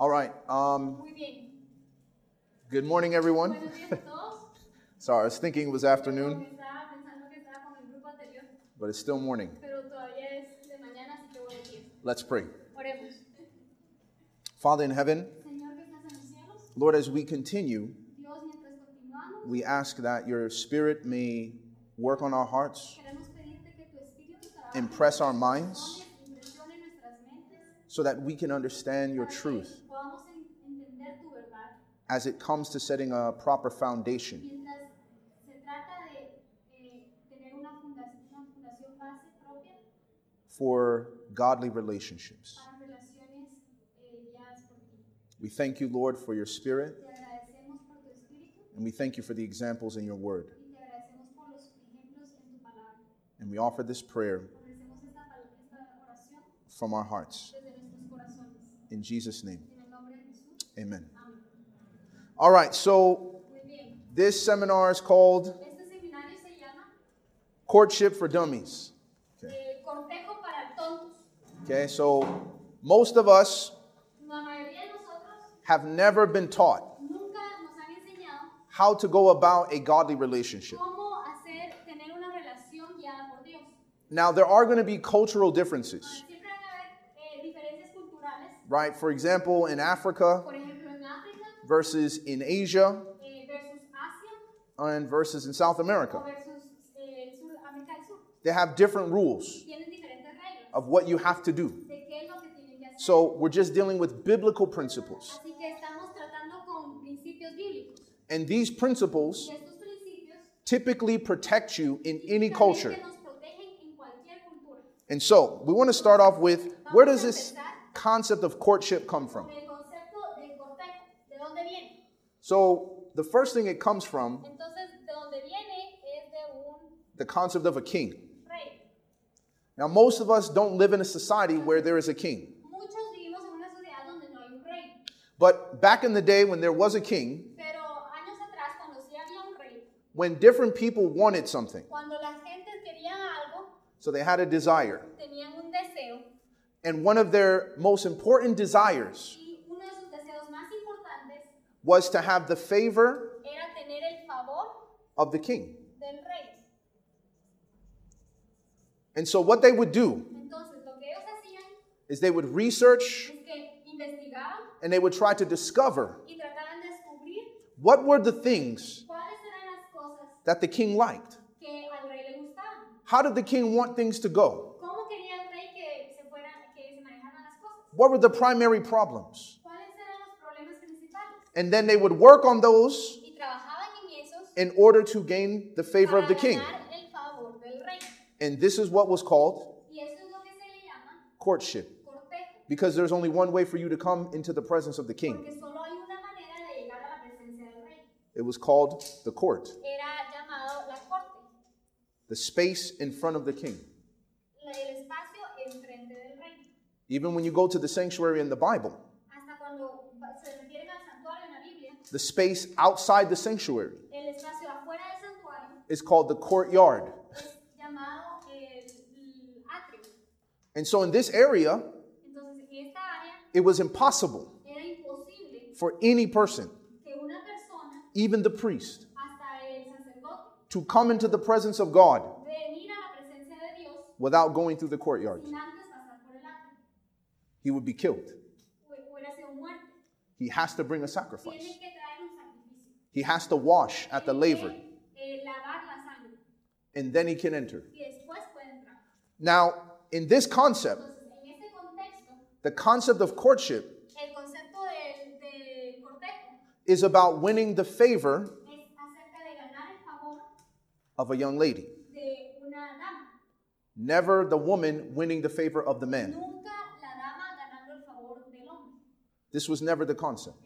All right. Um, good morning, everyone. Buenos días a todos. Sorry, I was thinking it was afternoon, Porque Estaba pensando que estaba con el grupo anterior, but it's still morning. pero todavía es de mañana, así que buenos días. Let's pray. Father in heaven, Señor que estás en los cielos, Lord, as we continue, Dios, mientras continuamos, we ask that your Spirit may work on our hearts, queremos pedirte que tu Espíritu trabaje impress our minds, nuestros corazones, impresione nuestras mentes, so that we can understand your truth as it comes to setting a proper foundation Mientras se trata de eh, tener una fundación, una fundación base propia for godly relationships. eh, guiadas por ti. We thank you, Lord, for your Spirit, Te agradecemos por tu Espíritu and we thank you for the examples in your word. y te agradecemos por los ejemplos en tu palabra. And we offer this prayer Ofrecemos esta, pal- esta oración from our hearts. desde nuestros corazones. In Jesus' name, En el nombre de Jesús. amen. All right, so this seminar is called Este seminario se llama Courtship for Dummies. eh, tontos. Okay, so most of us La mayoría de nosotros have never been taught nunca nos han enseñado how to go about a godly relationship. cómo hacer, tener una relación guiada por Dios. Now, there are going to be cultural differences, Siempre van a haber eh, right? For example, in Africa Por ejemplo, en África versus in Asia eh, versus Asia and versus in South America, versus eh, Sur, América Sur. they have different rules Tienen diferentes reglas of what you have to do. de qué es lo que tienen que hacer. So, we're just dealing with biblical principles. Así que estamos tratando con principios bíblicos. And these principles Y estos principios typically protect you in any culture. típicamente nos protegen en cualquier cultura. And so, we want to start off with where does this concept of courtship come from? Con el concepto de cortejo, ¿de dónde viene? So, the first thing it comes from Entonces, de dónde viene es de un the concept of a king. rey. Now, most of us don't live in a society where there is a king. Muchos vivimos en una sociedad donde no hay un rey. But back in the day when there was a king, Pero años atrás, cuando sí había un rey, when different people wanted something, cuando las gentes querían algo, so they had a desire, tenían un deseo, and one of their most important desires was to have the favor era tener el favor of the king. And so, what they would do Entonces, lo que ellos hacían is they would research and they would try to discover what were the things eran las cosas that the king liked. que al rey le. How did the king want things to go? ¿Cómo el rey que se fueran, que se las cosas? What were the primary problems? And then they would work on those Y trabajaban en esos in order to gain the favor of the king. ganar el favor del rey. And this is what was called Y eso es lo que se le llama courtship. Because there's only one way for you to come into the presence of the king. Porque solo hay una manera de llegar a la presencia del rey. It was called the court, Era llamado la corte, the space in front of the king. la- el espacio enfrente del rey. Even when you go to the sanctuary in the Bible, Hasta cuando va- se refieren al santuario en la Biblia, the space outside the sanctuary el espacio afuera del santuario is called the courtyard. es llamado el, el atrio. And so in this area, Entonces, en esta área it was impossible for any person, que una persona, even the priest, hasta el sacerdote, to come into the presence of God venir a la presencia de Dios without going through the courtyard. sin antes pasar por el atrio. He would be killed. Hu- Hubiera sido muerte. He has to bring a sacrifice. Tiene que traer un sacrificio. He has to wash at the laver, eh, lavar la sangre and then he can enter. y después puede entrar. Now, in this concept, Entonces, en este contexto, the concept of courtship el concepto del, del cortejo is about winning the favor es acerca de ganar el favor of a young lady, de una dama. never the woman winning the favor of the man. Nunca la dama ganando el favor del hombre. This was never the concept.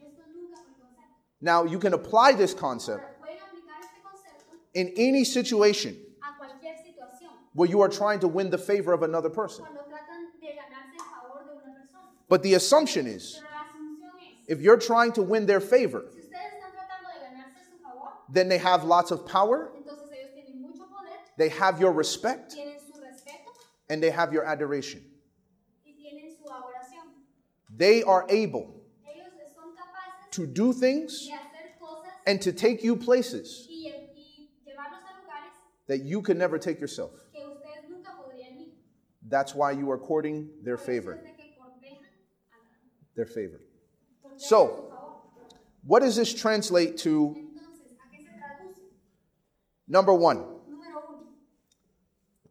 Now, you can apply this concept Ahora, pueden aplicar este concepto in any situation a cualquier situación. where you are trying to win the favor of another person. Cuando tratan de ganarse el favor de una persona. But the assumption is Pero la asunción es, if you're trying to win their favor, si ustedes están tratando de ganarse su favor, then they have lots of power, entonces ellos tienen mucho poder, they have your respect, tienen su respeto and they have your adoration. y tienen su adoración. They are able to do things, y hacer cosas and to take you places y, y llevarlos a lugares that you can never take yourself. que ustedes nunca podrían ir. That's why you are courting their favor. es de que cortejan a- Their favor. So- a su favor. What does this translate to? Entonces, ¿a qué se traduce? Number one,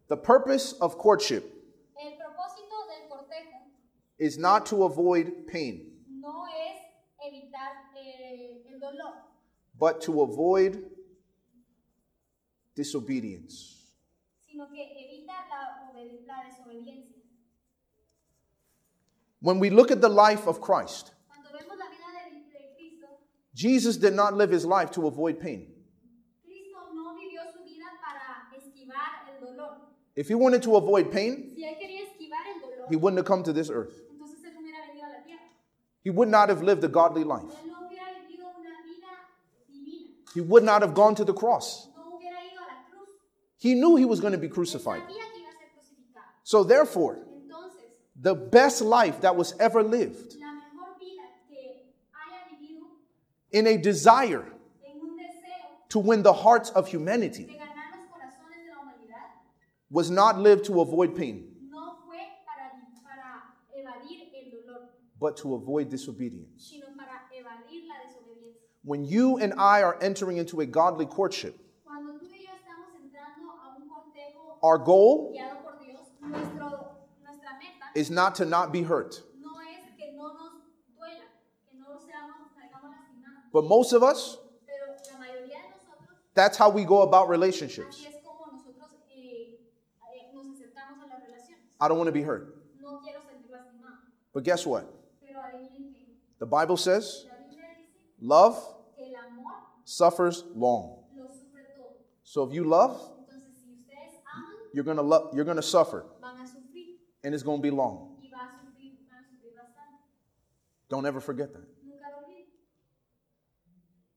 the purpose of courtship el propósito del cortejo is not to avoid pain, evitar eh, el dolor, but to avoid disobedience. sino que evita la, obedi- la desobediencia. When we look at the life of Christ, Cuando vemos la vida de, de Cristo, Jesus did not live his life to avoid pain. Cristo no vivió su vida para esquivar el dolor. If he wanted to avoid pain, Si él quería esquivar el dolor, he wouldn't have come to this earth. entonces él no hubiera venido a la tierra. He would not have lived a godly life. Él no hubiera vivido una vida divina. He would not have gone to the cross. No hubiera ido a la cruz. He knew he was going to be crucified. sabía que iba a ser crucificado. So, therefore, the best life that was ever lived la mejor vida que haya vivido in a desire en un deseo to win the hearts of humanity de ganar los corazones de la humanidad was not lived to avoid pain, no fue para, para evadir el dolor, but to avoid disobedience. sino para evadir la desobediencia. When you and I are entering into a godly courtship, Cuando tú y yo estamos entrando a un cortejo our goal por Dios, nuestro, nuestra meta is not to not be hurt. no es que no nos duela, que no seamos, salgamos lastimados, But most of us, pero la mayoría de nosotros, that's how we go about relationships. así es como nosotros eh, eh, nos acercamos a las relaciones. I don't want to be hurt. No quiero sentir lastimado, But guess what? The Bible says love suffers long. So if you love, you're to love you're to suffer and it's to be long. Don't ever forget that.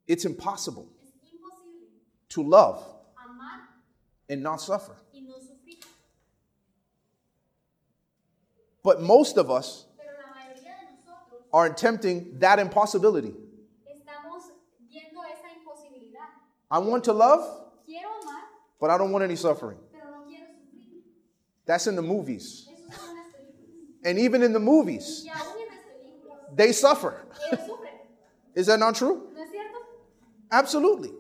It's impossible to love and not suffer. But most of us Pero la mayoría de nosotros are attempting that impossibility. estamos viendo esa imposibilidad. I want to love, amar, but I don't want any suffering. no. That's in the movies. Eso son las películas. And even in the movies, Y aún en las películas, they suffer. Is that not true? ¿No? Absolutely.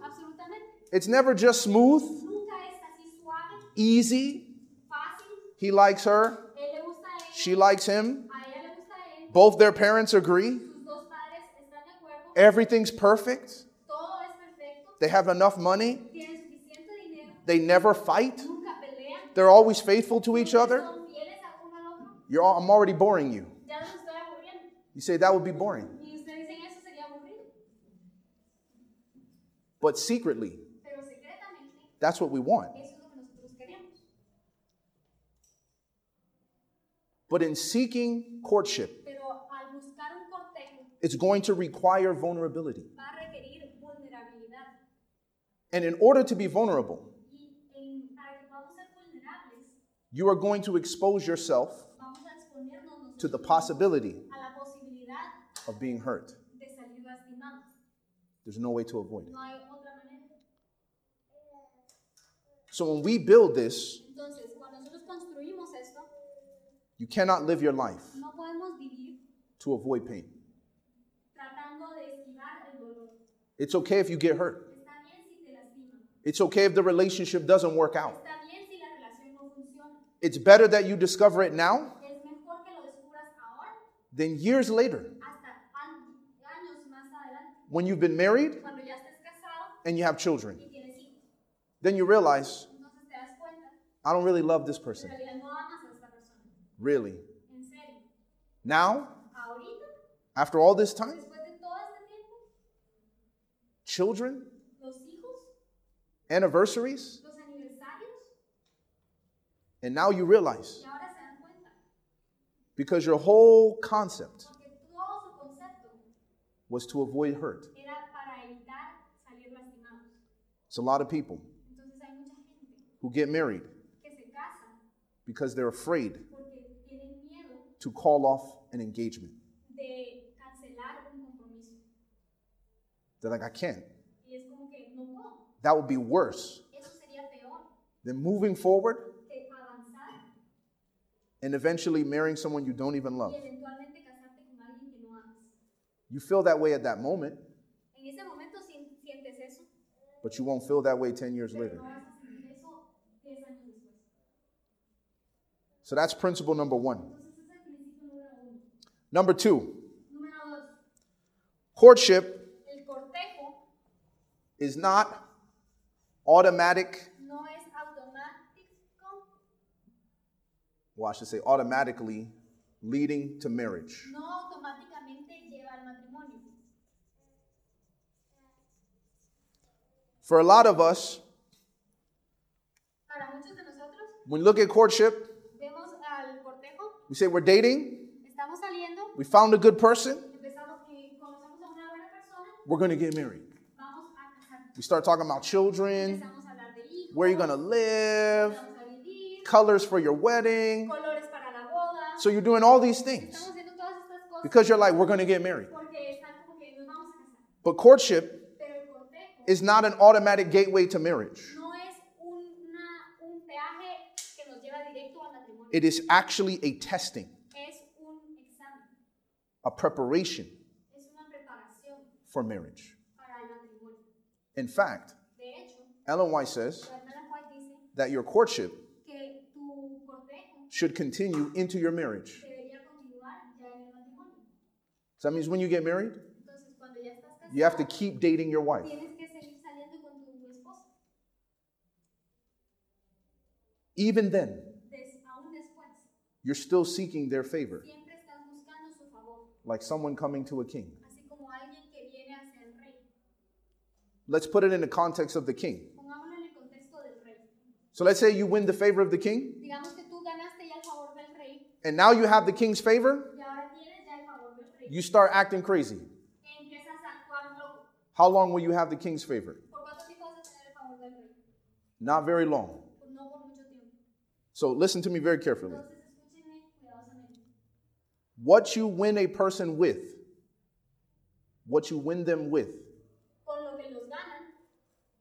It's never just smooth, Nunca es así suave, easy. fácil. He likes her, Él le gusta a ella, she likes him. a ella le gusta a él. Both their parents agree. Sus dos padres están de acuerdo. Everything's perfect. Todo es perfecto. They have enough money. Tienen suficiente dinero. They never fight. They're always faithful to each other. Son fieles al uno al otro. You're, I'm already boring you. Ya los estoy aburriendo. You say that would be boring. Y ustedes dicen eso sería aburrido. But secretly, that's what we want. eso es lo que nosotros queremos. But in seeking courtship, Pero al buscar un cortejo, it's going to require vulnerability. va a requerir vulnerabilidad. And in order to be vulnerable, Y en- para que podamos ser vulnerables, you are going to expose yourself vamos a exponernos to the possibility a la posibilidad of being hurt. de salir lastimados. There's no way to avoid it. No hay otra manera. So when we build this, Entonces, cuando nosotros construimos esto, you cannot live your life no podemos vivir to avoid pain. tratando de esquivar el dolor. It's okay if you get hurt. Está bien si te lastiman. It's okay if the relationship doesn't work out. Está bien si la relación no funciona. It's better that you discover it now Es mejor que lo descubras ahora than years later hasta an- años más adelante, when you've been married cuando ya estés casado and you have children. y tienes hijos. Then you realize, Entonces te das cuenta I don't really love this person. realidad no amas a esta persona. Really. Now, after all this time, children, los hijos, anniversaries, and now you realize y ahora se dan cuenta. because your whole concept Porque todo su concepto was to avoid hurt. era para evitar salir lastimados. It's a lot of people Entonces hay mucha gente who get married que se casa because they're afraid porque tienen miedo to call off an engagement. de cancelar un compromiso. They're like, I can't. Y es como que no puedo. That would be worse Eso sería peor than moving forward and eventually marrying someone you don't even love. y eventualmente casarte con alguien que no amas. You feel that way at that moment, En ese momento si- sientes eso, but you won't feel that way 10 years later. no vas a sentir eso 10 años después. So that's principle number one. Entonces ese es el principio número uno. Number two, courtship is not automatic, no es automático, well, I should say automatically leading to marriage. no automáticamente lleva al matrimonio. For a lot of us, Para muchos de nosotros, when we look at courtship, vemos al cortejo, we say we're dating, estamos saliendo, we found a good person, empezamos conocemos a una buena persona, we're going to get married. Vamos a casarnos. We start talking about children, Empezamos a hablar de hijos, where you're going to live, vamos a vivir, colors for your wedding. colores para la boda. So you're doing all these things Estamos haciendo todas estas cosas because you're like, we're going to get married. porque están como que nos vamos a casar. But courtship Pero el cortejo is not an automatic gateway to marriage. no es una, un peaje que nos lleva directo al matrimonio. It is actually a testing, es un examen, a preparation es una preparación for marriage. Para el matrimonio. In fact, Ellen White says la hermana White dice that your courtship que tu cortejo should continue into your marriage. debería continuar ya en el matrimonio. So that means when you get married, Entonces, cuando ya estás casado, you have to keep dating your wife. tienes que seguir saliendo con tu esposo. Even then, Des- aún después, you're still seeking their favor, siempre estás buscando su favor, like someone coming to a king. así como alguien que viene hacia el rey. Let's put it in the context of the king. Pongámoslo en el contexto del rey. So let's say you win the favor of the king, Digamos que tú ganaste ya el favor del rey and now you have the king's favor, y ahora tienes ya el favor del rey. you start acting crazy. Empiezas a actuar loco. How long will you have the king's favor? ¿Por cuánto tiempo vas a tener el favor del rey? Not very long. Pues no por mucho tiempo. So listen to me very carefully. Entonces escúchenme cuidadosamente. What you win a person with, what you win them with,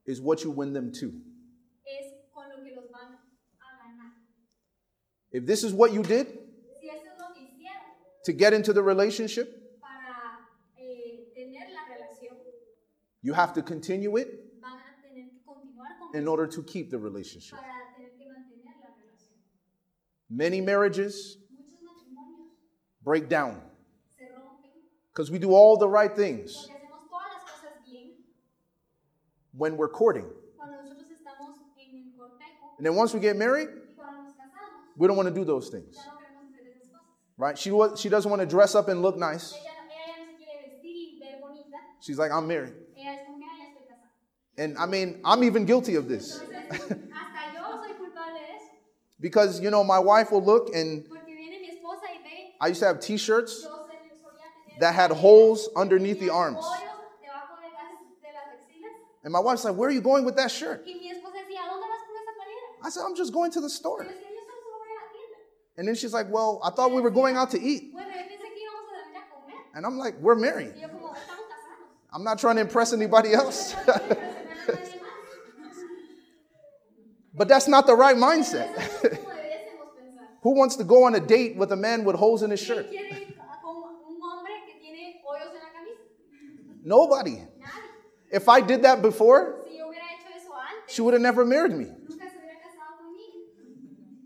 is what you win them to. es con lo que los van a ganar. If this is what you did Si eso es hicieron to get into the relationship, para eh, tener la relación, you have to continue it van a tener que continuar con in order to keep the relationship. para tener que mantener la relación. Many marriages break down because we do all the right things when we're courting. cuando nosotros estamos en el cortejo And then once we get married, y cuando nos casamos. we don't want to do those things, Ya no queremos hacer esas cosas. right? She, wa- she doesn't want to dress up and look nice. Ella, no- ella ya no se quiere vestir y ver bonita. She's like, I'm married. Ella es como que, "Ah, ya estoy casada. And I mean, I'm even guilty of this Entonces, hasta yo soy culpable de eso. because, you know, my wife will look and Porque viene mi esposa y ve, I used to have t shirts yo solía tener that had holes underneath the arms. hoyos debajo de las, de las axilas. And my wife's like, Where are you going with that shirt? Y mi esposa decía, ¿a dónde vas con esa playera? I said, I'm just going to the store. yo decía, yo solo solo voy a la tienda. And then she's like, Well, I thought we were going out to eat. Bueno, yo pensé que íbamos a salir a comer. And I'm like, We're married. Y yo como, estamos casados. I'm not trying to impress anybody else. No quiero impresionar a nadie más. but that's not the right mindset. eso no es como debiésemos pensar. Who wants to go on a date with a man with holes in his shirt? quiere ir a- con un hombre que tiene hoyos en la camisa? Nobody. If I did that before, Si yo hubiera hecho eso antes, she would have never married me. nunca se hubiera casado conmigo.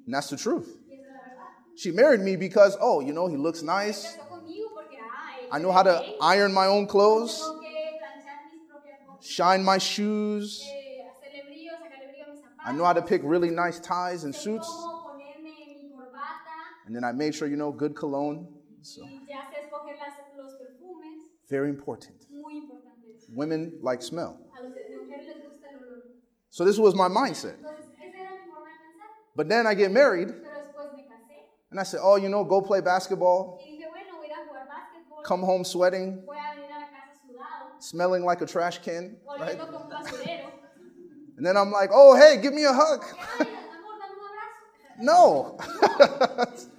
And that's the truth. Y esa es la verdad. She married me because, oh, you know, he looks nice. Se casó conmigo porque, él I know how to iron my own clothes, Tengo que planchar mis propias cosas, shine my shoes. eh, hacerle brillo, sacarle brillo a mis zapatos. I know how to pick really nice ties and suits. cómo ponerme mi corbata. And then I made sure, you know, good cologne. So, Y ya sé escoger las, los perfumes. very important. Muy importante eso. Women like smell. A las mujeres les gusta el olor. So this was my mindset. Entonces, esa era mi forma de pensar. But then I get married Pero después me casé and I said, oh, you know, go play basketball, y dije, bueno, voy a ir a jugar básquetbol. come home sweating, Voy a venir a la casa sudado, smelling like a trash can, right? oliendo como un basurero. And then I'm like, oh, hey, give me a hug. Ay, amor, dame un abrazo. No.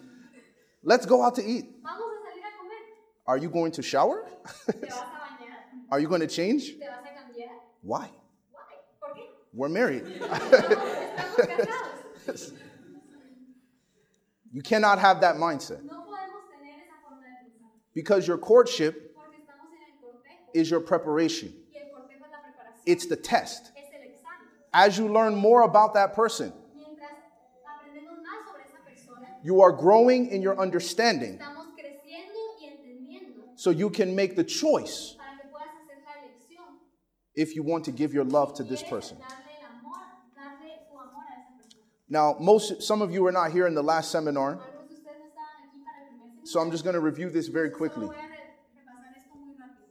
Let's go out to eat. Vamos a salir a comer. Are you going to shower? Are you going to change? ¿Te vas a cambiar? Why? Why? ¿Por qué? We're married. You cannot have that mindset No podemos tener esa forma de pensar. because your courtship Porque estamos en el cortejo. is your preparation, Y el cortejo es la preparación. it's the test. es el examen. As you learn more about that person, Mientras aprendemos más sobre esa persona, you are growing in your understanding estamos creciendo y entendiendo so you can make the choice para que puedas hacer la elección. If you want to give your love to this person. Darle el amor, darle tu amor a esa persona. Now, most some of you were not here in the last seminar, Algunos de ustedes no estaban aquí para el primer so I'm just going to review this very quickly. voy a re- repasar esto muy rápido.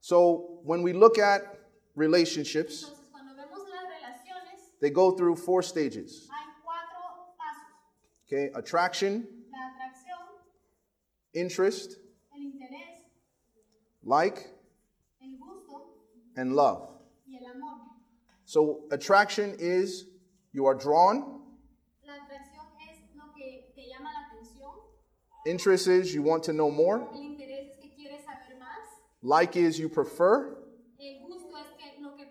So, when we look at relationships, Entonces, cuando vemos las relaciones, they go through four stages. hay cuatro pasos. Okay, attraction, interest, like, and love. y el amor. So, attraction is you are drawn, La es lo que te llama la interest is you want to know more, El es que saber más. like is you prefer, El gusto es que lo que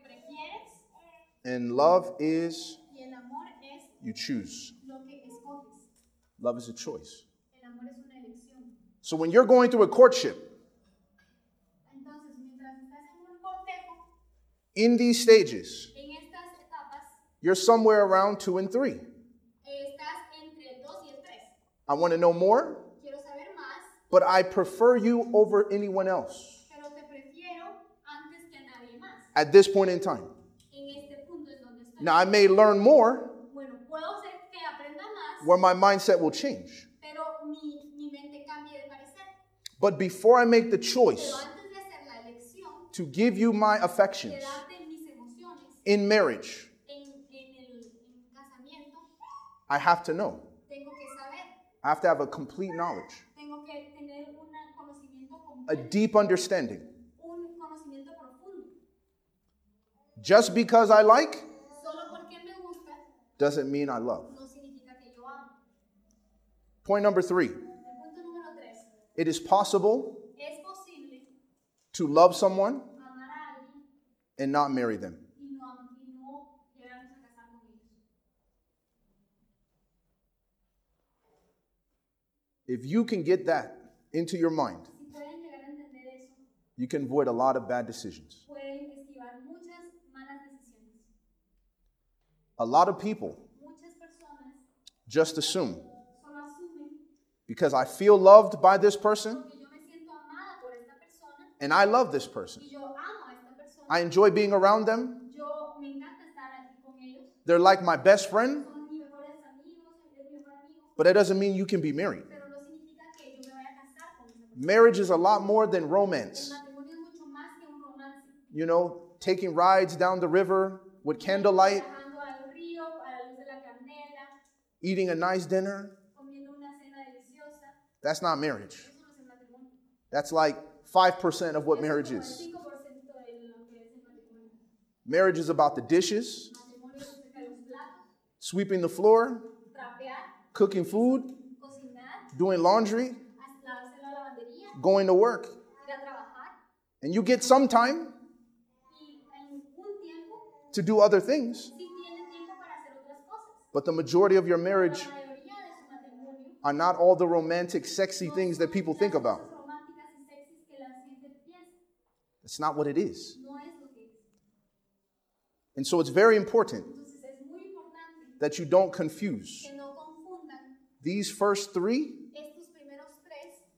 and love is Y el amor es you choose. lo que. Love is a choice. El amor es una. So, when you're going through a courtship, Entonces, mientras estás en un cortejo, in these stages, en estas etapas, you're somewhere around two and three. estás entre el 2 y el 3. I want to know more, Quiero saber más, but I prefer you over anyone else pero te prefiero antes que a nadie más. at this point in time. En este punto es donde estoy. Now, I may learn more Bueno, puedo ser que aprenda más, where my mindset will change. pero mi, mi mente cambie de parecer. But before I make the choice antes de hacer la elección, to give you my affections darte mis emociones in marriage, en, en el en I have to know. tengo que saber, I have to have a complete knowledge, tengo que tener un a deep understanding. un. Just because I like Solo me gusta doesn't mean I love. no que yo amo. Point number three El punto número 3. it is possible Es to love someone amar a alguien and not marry them. If you can get that into your mind, Si pueden llegar a entender eso, you can avoid a lot of bad decisions. pueden esquivar muchas malas decisiones. A lot of people just assume because I feel loved by this person que yo me siento amada por esta persona and I love this person. y yo amo a esta persona. I enjoy being around them. Yo me encanta estar aquí con ellos. They're like my best friend, Son mis mejores amigos, es mi mejor amigo. but that doesn't mean you can be married. Pero no significa que yo me vaya a casar con esa persona. Marriage is a lot more than romance. matrimonio es mucho más que un romance. You know, taking rides down the river with candlelight, Viajando al río a la luz de la candela, eating a nice dinner. comiendo una cena deliciosa. That's not marriage. Eso no es el matrimonio. That's like 5% of what marriage is. 5% de lo que es el matrimonio. Marriage is about the dishes, El matrimonio es acerca de los platos, sweeping the floor, cooking food, doing laundry, going to work. And you get some time to do other things, but the majority of your marriage are not all the romantic, sexy things that people think about. It's not what it is. And so it's very important that you don't confuse. These first three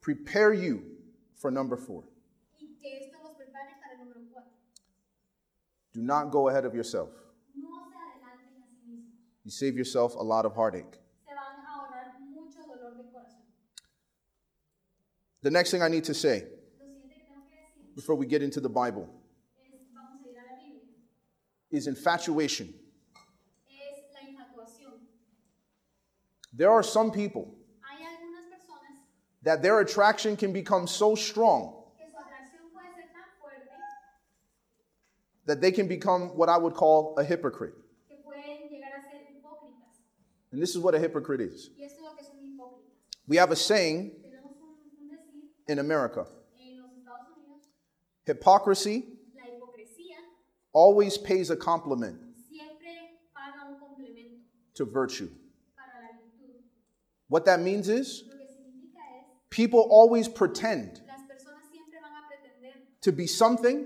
prepare you for number four. y que esto los prepare para el número cuatro. Do not go ahead of yourself. No se adelanten a sí mismos. You save yourself a lot of heartache. Se van a ahorrar mucho dolor de corazón. The next thing I need to say Lo siguiente que tengo que decir before we get into the Bible es, vamos a ir a la Biblia, is infatuation. es la infatuación. There are some people Hay algunas personas that their attraction can become so strong que su atracción puede ser tan fuerte that they can become what I would call a hypocrite. que pueden llegar a ser hipócritas. And this is what a hypocrite is. Y esto es lo que son hipócritas. We have a saying Tenemos un, un decir in America en los Estados Unidos, hypocrisy always pays a compliment siempre paga un complemento to virtue. para la virtud. What that means is Lo que significa es, people always pretend las personas siempre van a pretender to be something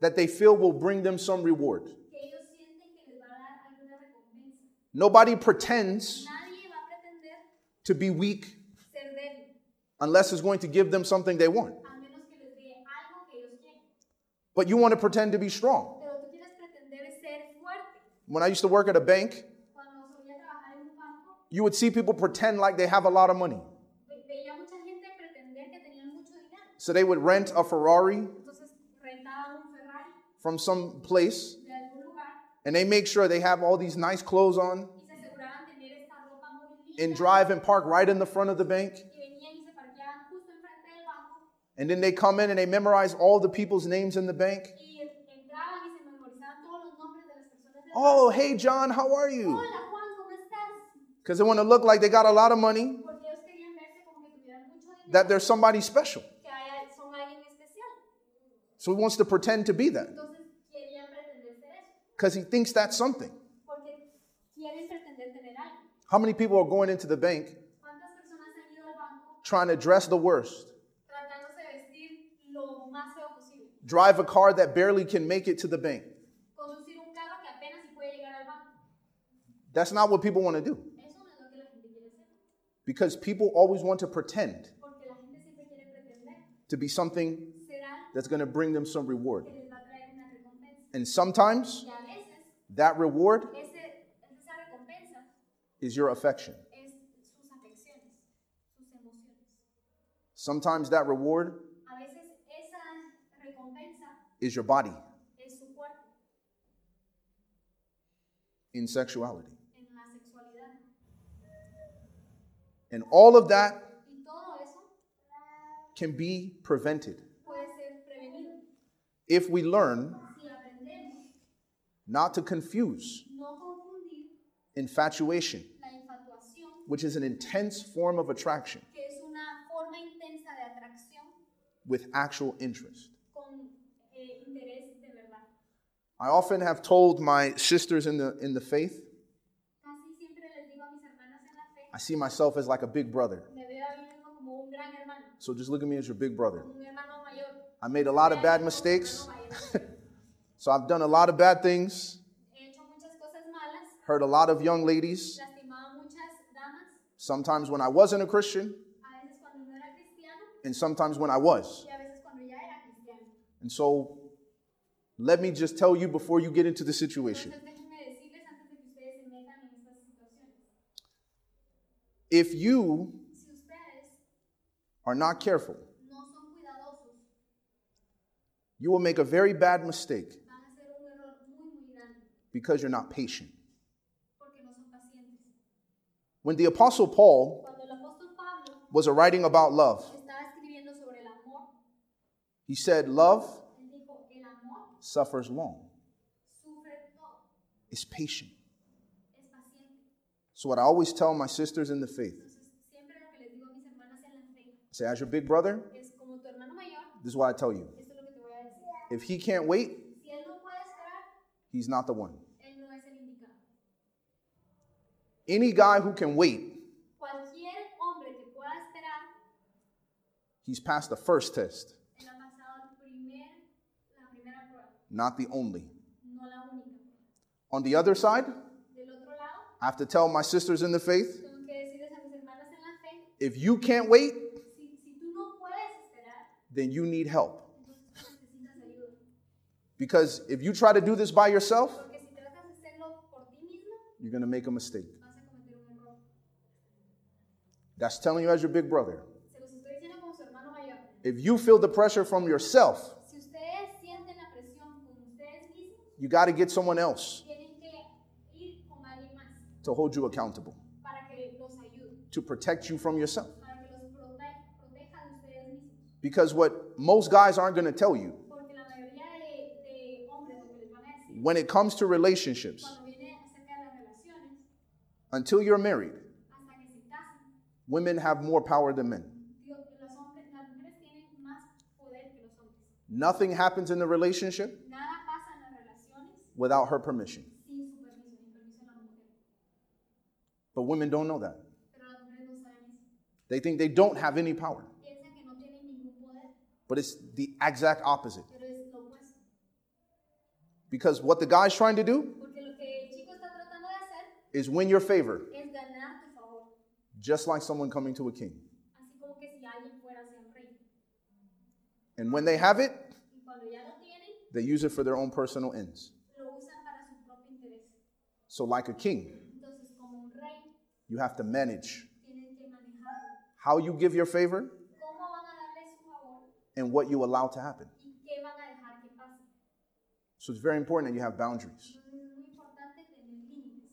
that they feel will bring them some reward. que ellos sienten que les va a dar alguna recompensa. Nobody pretends Nadie va a pretender to be weak unless it's going to give them something they want. a menos que les dé algo que ellos quieren. But you want to pretend to be strong. Pero tú quieres pretender ser fuerte. When I used to work at a bank, Cuando solía trabajar en un banco, you would see people pretend like they have a lot of money. So they would rent a Ferrari Entonces un Ferrari from some place de algún lugar and they make sure they have all these nice clothes on y se tener esta ropa muy and drive and park right in the front of the bank. y venían y se parqueaban justo enfrente del banco And then they come in and they memorize all the people's names in the bank. y entraban y se memorizaban todos los nombres de las personas del Oh, hey, John, how are you? banco. Hola Juan, ¿cómo estás? Because they want to look like they got a lot of money, Porque ellos querían verse como que tuvieran mucho dinero, that they're somebody special. que haya- son alguien especial. So he wants to pretend to be that Entonces querían pretender ser eso, because he thinks that's something. porque quieren pretender tener algo. How many people are going into the bank ¿Cuántas personas han ido al banco trying to dress the worst, tratándose de vestir lo más feo posible? drive a car that barely can make it to the bank? Conducir un carro que apenas si puede llegar al banco. That's not what people want to do Eso no es lo que la gente quiere hacer. because people always want to pretend Porque la gente siempre quiere pretender to be something that's going to bring them some reward. que les va a traer una recompensa. And sometimes Y a veces that reward ese, esa recompensa is your affection. es sus afecciones, sus emociones. Sometimes that reward A veces esa recompensa is your body es su cuerpo in sexuality. en la sexualidad. And all of that Y todo eso can be prevented puede ser prevenido if we learn not to confuse infatuation, which is an intense form of attraction, with actual interest. I often have told my sisters in the, in the faith, I see myself as like a big brother. So just look at me as your big brother. I made a lot of bad mistakes. so I've done a lot of bad things, He hecho muchas cosas malas, hurt a lot of young ladies. lastimado a muchas damas, Sometimes when I wasn't a Christian, a veces cuando no era cristiano and sometimes when I was. y a veces cuando ya era cristiano. And so let me just tell you before you get into the situation. Entonces déjenme decirles antes de que ustedes se metan en estas situaciones. If you are not careful, no son cuidadosos, you will make a very bad mistake van a hacer un error muy, muy grande because you're not patient. porque no son pacientes. When the Apostle Paul was writing about love, estaba escribiendo sobre el amor, he said, Love él dijo, el amor suffers long, is patient. So, what I always tell my sisters in the faith, Entonces, siempre lo que les digo a mis hermanas en la fe I say, as your big brother, es como tu hermano mayor, this is what I tell you. If he can't wait, Si él no puede esperar, he's not the one. él no es el indicado. Any guy who can wait, Cualquier hombre que pueda esperar, he's passed the first test, él ha pasado el primer, la primera prueba, not the only. no la única. On the other side, Del otro lado, I have to tell my sisters in the faith tengo que decirles a mis hermanas en la fe, if you can't wait, si, si tú no puedes esperar, then you need help. Because if you try to do this by yourself, Porque si tratas de hacerlo por ti mismo, you're going to make a mistake. vas a cometer un error. That's telling you as your big brother. Se los estoy diciendo como su hermano mayor. If you feel the pressure from yourself, Si ustedes sienten la presión con ustedes mismos, you got to get someone else tienen que ir con alguien más to hold you accountable, para que los ayude, to protect you from yourself. para que los prote- proteja de ustedes mismos. Because what most guys aren't going to tell you Porque la mayoría de, de hombres lo que les van a decir when it comes to relationships, cuando viene acerca de las relaciones, until you're married, hasta que se casan, women have more power than men. Dios, los hombres, las mujeres tienen más poder que los hombres. Nothing happens in the relationship Nada pasa en la without her permission. sin su permiso, sin permiso de la mujer. But women don't know that. Pero las mujeres no saben eso. They think they don't have any power. Piensan que no tienen ningún poder, But it's the exact opposite. Because what the guy's trying to do Porque lo que el chico está tratando de hacer is win your favor, es ganar tu favor, just like someone coming to a king. así como que si alguien fuera a ser un rey. And when they have it, Y cuando ya lo tienen, they use it for their own personal ends. lo usan para su propio interés. So, like a king, Entonces, como un rey, you have to manage tienen que manejarlo. how you give your favor ¿Cómo van a darle su favor and what you allow to happen. So, it's very important that you have boundaries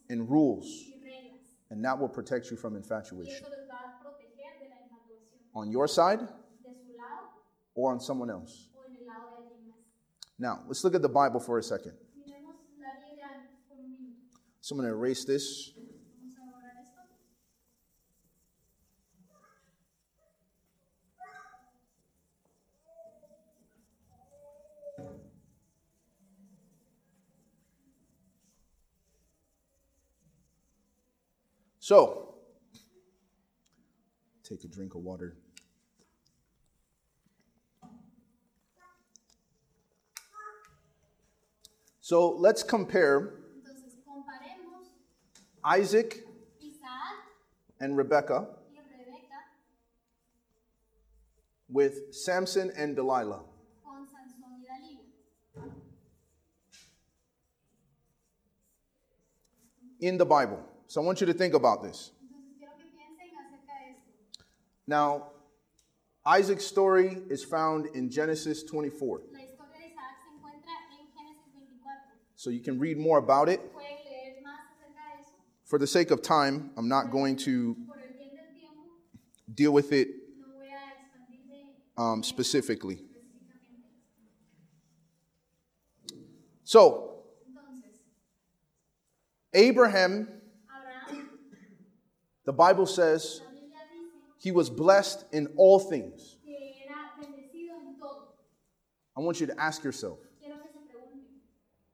and rules, and that will protect you from infatuation on your side or on someone else. Now, let's look at the Bible for a second. So, I'm going to erase this. So, take a drink of water. So, let's compare Entonces, Isaac Isaac and Rebecca, y with Samson and Delilah. con Sansón y Dalila in the Bible. So I want you to think about this. Now, Isaac's story is found in Genesis 24. La historia de Isaac se encuentra en Génesis 24. So you can read more about it. For the sake of time, I'm not going to deal with it um, specifically. So, Abraham, the Bible says, he was blessed in all things. I want you to ask yourself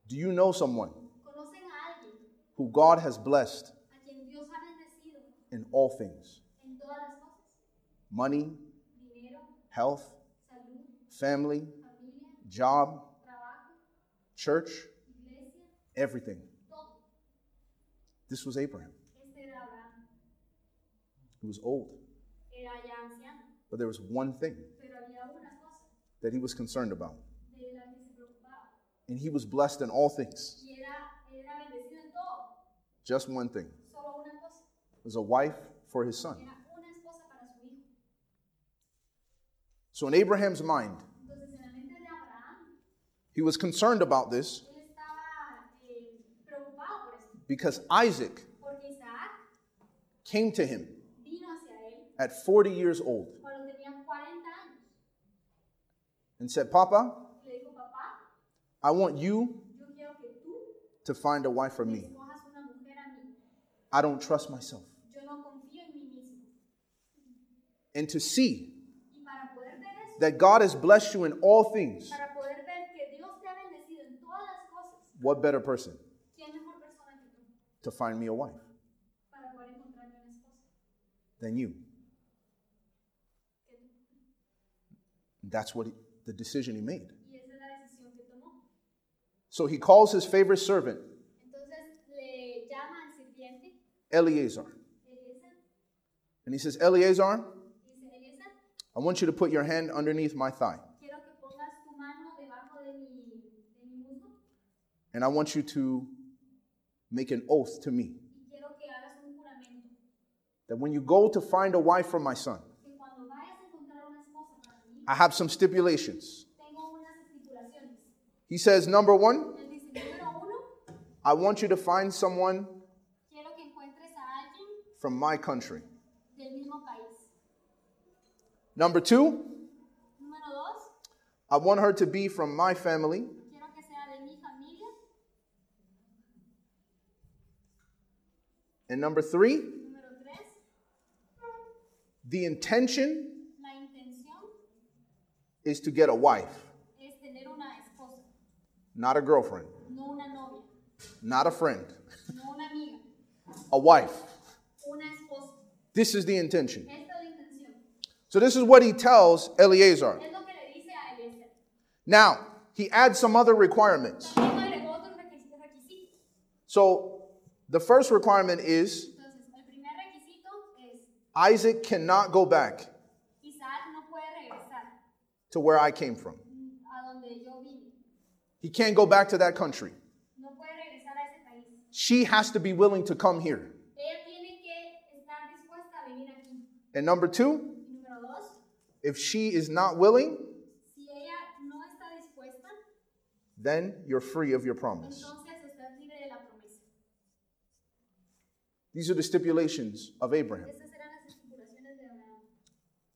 do you know someone ¿conocen a alguien who God has blessed in all things? Money, health, family, job, church, everything. This was Abraham. Este era Abraham. He was old. But there was one thing pero había una cosa that he was concerned about. de la que se. And he was blessed in all things. Y era, era en todo. Just one thing. Solo una cosa. It was a wife for his son. Era una esposa para su hijo. So in Abraham's mind, Entonces, en la mente de Abraham, he was concerned about this eh, preocupado por esto. because Isaac came to him vino hacia él at 40 years old cuando tenía 40 años. and said, Papa, Le dijo, papá, I want you yo quiero que tú to find a wife for me me. escojas una mujer a mí. I don't trust myself. Yo no confío en mí mismo. And to see Y para poder ver eso, that God has blessed you in all things, para poder ver que Dios te ha bendecido en todas las cosas, what better person ¿quién mejor persona que tú to find me a wife para poder encontrarme una esposa? than you? Que tú. That's what he, the decision he made. Y esa es la decisión que tomó. So he calls his favorite servant, Entonces le llama al sirviente, Eleazar, and he says, Eleazar, I want you to put your hand underneath my thigh, quiero que pongas tu mano debajo de mi, de mi muslo. And I want you to make an oath to me. Y quiero que hagas un juramento. That when you go to find a wife for my son, que cuando vayas a encontrar una esposa para mí, I have some stipulations. tengo unas estipulaciones. He says, number one, Él dice, número uno, I want you to find someone quiero que encuentres a alguien from my country. del mismo país. Number two, I want her to be from my family. quiero que sea de mi familia. And number three, the intention is to get a wife, es tener una esposa, not a girlfriend. no una novia. not a friend, no una amiga, a wife. una esposa. This is the intention. Esta es la intención. So, this is what he tells Eleazar. Es lo que le dice a Eliezer. Now, he adds some other requirements. También agregó otros requis- requisitos. So, the first requirement is Entonces, el es Isaac cannot go back Isaac no puede regresar to where I came from. a donde yo vine. He can't go back to that country. No puede regresar a ese país. She has to be willing to come here. Ella tiene que estar dispuesta a venir aquí. And number two, Y número dos, if she is not willing, si ella no está dispuesta, then you're free of your promise. entonces estás libre de la promesa. These are the stipulations of Abraham. Estas eran las estipulaciones de Abraham.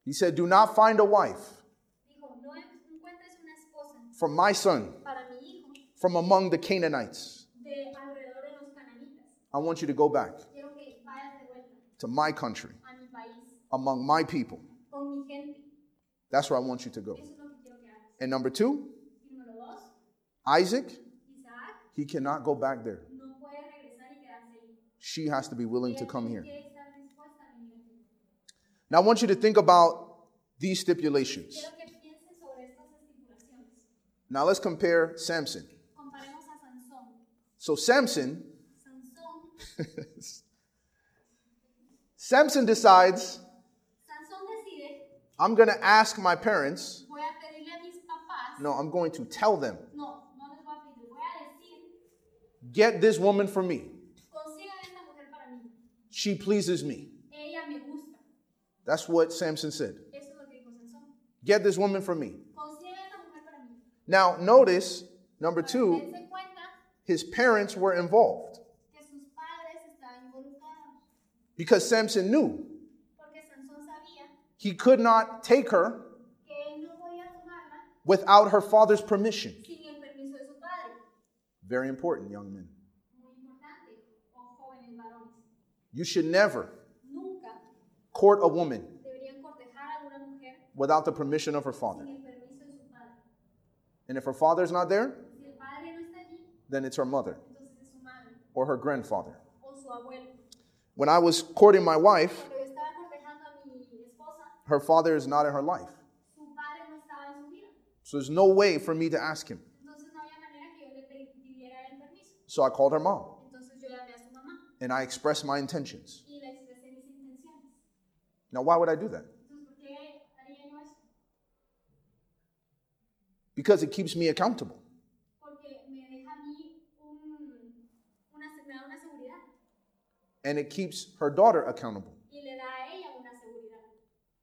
He said, Do not find a wife Dijo, no encuentres una esposa from my son para mi hijo from among the Canaanites. de alrededor de los cananitas. I want you to go back Quiero que vayas de vuelta to my country, a mi país, among my people. con mi gente. That's where I want you to go. Eso es lo que quiero que hagas. And number two, Y número dos, Isaac, he cannot go back there. no puede regresar y quedarse ahí. She has to be willing to come here. que estar dispuesta a venir aquí. Now, I want you to think about these stipulations. Now, let's compare Samson. Comparemos a Sansón. So, Samson, Samson decides, I'm going to ask my parents. voy a pedirle a mis papás, No, I'm going to tell them, no, no les voy a pedir, voy a decir, get this woman for me. consigan esta mujer para mí. She pleases me. Ella me gusta. That's what Samson said. Eso es lo que dijo Sansón. Get this woman for me. Now, notice, number two, his parents were involved que sus padres estaban involucrados. because Samson knew Porque Sansón sabía he could not take her que él no podía tomarla without her father's permission. sin el permiso de su padre. Very important, young men. Muy importante, o jóvenes varones. You should never court a woman deberían cortejar a una mujer without the permission of her father. sin el permiso de su padre. And if her father's not there, Si el padre no está allí, then it's her mother entonces es su madre or her grandfather. When I was courting my wife, Cuando yo estaba cortejando a mi esposa, her father is not in her life. su padre no estaba en su vida. So there's no way for me to ask him. Entonces no había manera que yo le pe- pidiera el permiso. So I called her mom Entonces yo llamé a su mamá and I expressed my intentions. y le expresé mis intenciones. Now, why would I do that? Because it keeps me accountable. Porque me deja a mí un, una, me da una seguridad And it keeps her daughter accountable. y le da a ella una seguridad.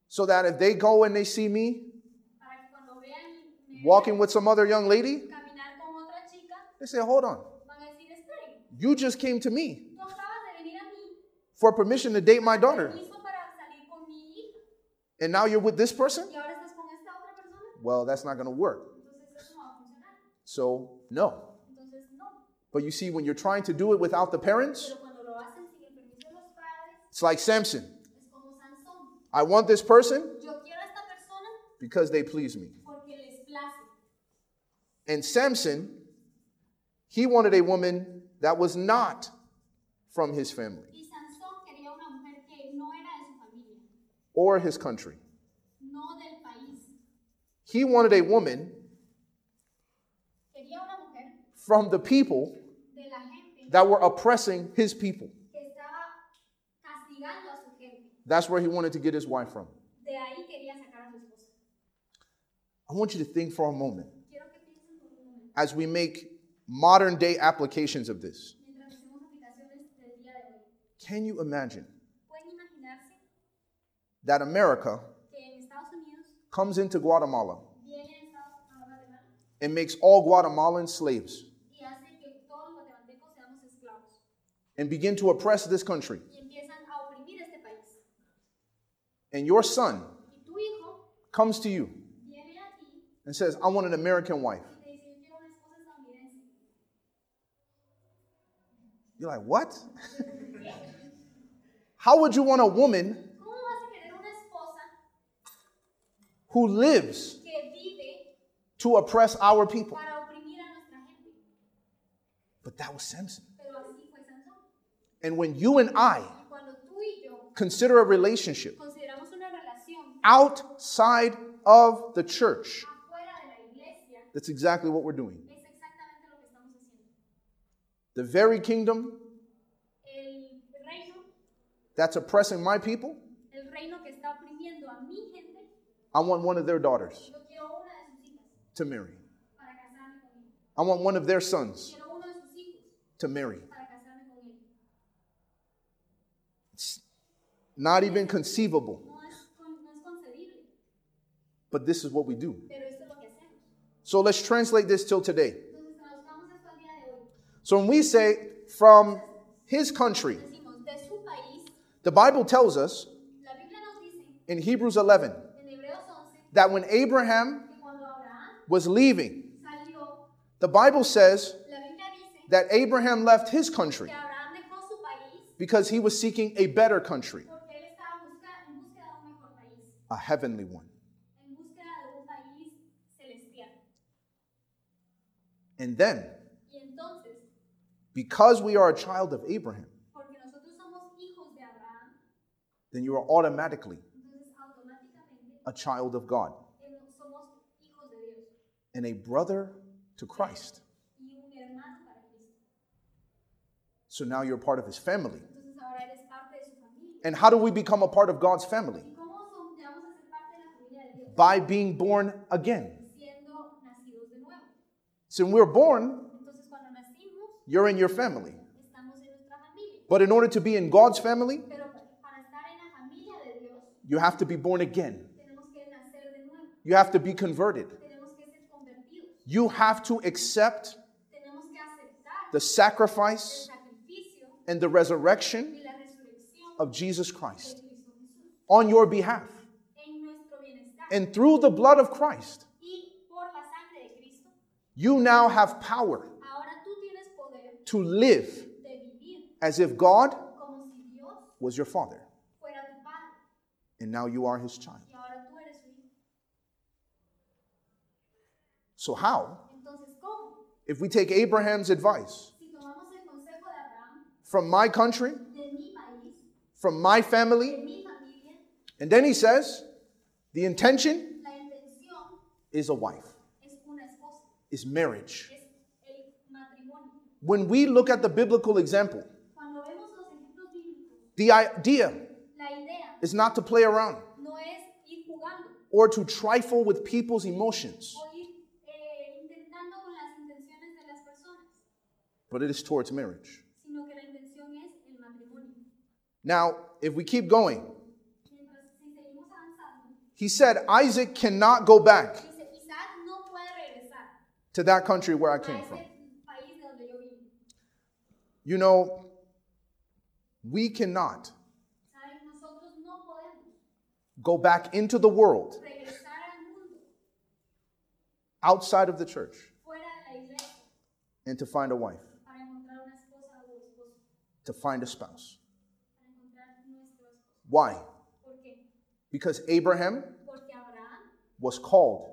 So that if they go and they see me Para que cuando vean me walking with some other young lady, caminar con otra chica, they say, hold on. van a decir, esperen, You just came to me tú acabas de venir a mí, for permission to date my daughter. permiso para salir con mi hija And now you're with this person? y ahora estás con esta otra persona. Well, that's not going to work. Entonces eso no va a funcionar. So, no. But you see, when you're trying to do it without the parents, Pero cuando lo hacen sin el permiso de los padres, it's like Samson. es como Sansón. I want this person Yo quiero a esta persona because they please me. porque les place. And Samson, he wanted a woman that was not from his family Y Sansón quería una mujer que no era de su familia, or his country. no del país. He wanted a woman Quería una mujer from the people de la gente that were oppressing his people. que estaba castigando a su gente. That's where he wanted to get his wife from. De ahí quería sacar a su esposa. I want you to think for a moment Quiero que piensen por un momento, as we make modern day applications of this. mientras hacemos aplicaciones del día de hoy. Can you imagine that America que en Estados Unidos comes into Guatemala viene a Estados a Guatemala and makes all Guatemalans slaves and begin to oppress this country? y empiezan a oprimir este país? And your son Y tu hijo comes to you viene a ti and says, I want an American wife. y te dice, yo quiero una esposa estadounidense. You're like, what? How would you want a woman ¿Cómo vas a querer una esposa who lives to oppress our people? para oprimir a nuestra gente? But that was Samson. And when you and I Y cuando tú y yo consider a relationship consideramos una relación outside of the church, afuera de la iglesia, that's exactly what we're doing. es exactamente lo que estamos haciendo. The very kingdom that's oppressing my people, el reino que está oprimiendo a mi gente, I want one of their daughters yo quiero una de sus hijas to marry. para casarme con él. I want one of their sons Quiero uno de sus hijos to marry. para casarme con él. It's not even conceivable, No es, con- no es concebible, but this is what we do. pero esto es lo que hacemos. So let's translate this till today. Entonces traduzcamos esto al día de hoy. So when we say from his country, Decimos de su país, the Bible tells us la Biblia nos dice in Hebrews 11 en Hebreos 11 that when Abraham que cuando Abraham was leaving, the Bible says la Biblia dice that Abraham left his country que Abraham dejó su país because he was seeking a better country, porque él estaba en busca, en búsqueda de un mejor país, a heavenly one. en búsqueda de un país celestial. And then, because we are a child of Abraham, porque nosotros somos hijos de Abraham, then you are automatically a child of God eh, somos hijos de Dios and a brother to Christ. y un hermano para Cristo. So now you're part of his family. Entonces ahora eres parte de su familia. And how do we become a part of God's family? ¿Y cómo son- llegamos a ser parte de la familia de Dios? By being born again. Siendo nacidos de nuevo. So when we're born, Entonces cuando nacimos, you're in your family. estamos en nuestra familia. But in order to be in God's family, Pero pa- para estar en la familia de Dios, you have to be born again. tenemos que nacer de nuevo. You have to be converted. Tenemos que ser convertidos. You have to accept Tenemos que aceptar the sacrifice and the resurrection y la resurrección of Jesus Christ on your behalf. En nuestro bienestar. And through the blood of Christ, Y por la sangre de Cristo, you now have power ahora tú tienes poder to live as if God como si Dios was your father. fuera tu padre And now you are his child. y ahora tú eres su hijo. So, how? If we take Abraham's advice Si tomamos el consejo de Abraham, from my country, de mi país, from my family, and then he says, the intention is a wife, es una esposa, is marriage. es el matrimonio. When we look at the biblical example, Cuando vemos los ejemplos bíblicos, the idea is not to play around no es ir jugando or to trifle with people's emotions, eh, intentando con las intenciones de las personas, but it is towards marriage. sino que la es el. Now, if we keep going, he said, Isaac cannot go back dice, Isaac no puede regresar to that country where I came from. país de donde yo vine. You know, we cannot ¿Saben? Nosotros no podemos go back into the world regresar al mundo outside of the church fuera de la iglesia and to find a wife, para encontrar una esposa o esposo, to find a spouse. para encontrar nuestro esposo. Why? Because Abraham was called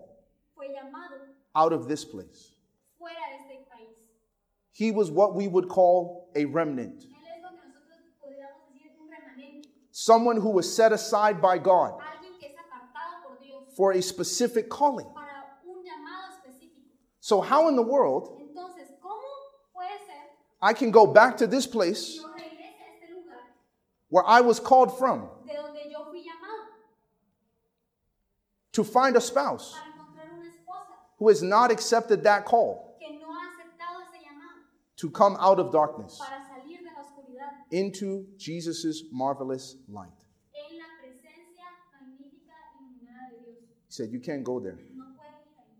out of this place. fuera de este país. He was what we would call a remnant, Él es lo que nosotros podríamos decir un remanente, someone who was set aside by God alguien que es apartado por Dios for a specific calling. para un llamado específico. So, how in the world Entonces, ¿cómo puede ser I can go back to this place yo regrese a este lugar where I was called from de donde yo fui llamado to find a spouse para encontrar una esposa who has not accepted that call que no ha aceptado ese llamado to come out of darkness para salir de la oscuridad into Jesus' marvelous light? en la presencia magnífica y iluminada de Dios? He said, You can't go there. No puede ir ahí.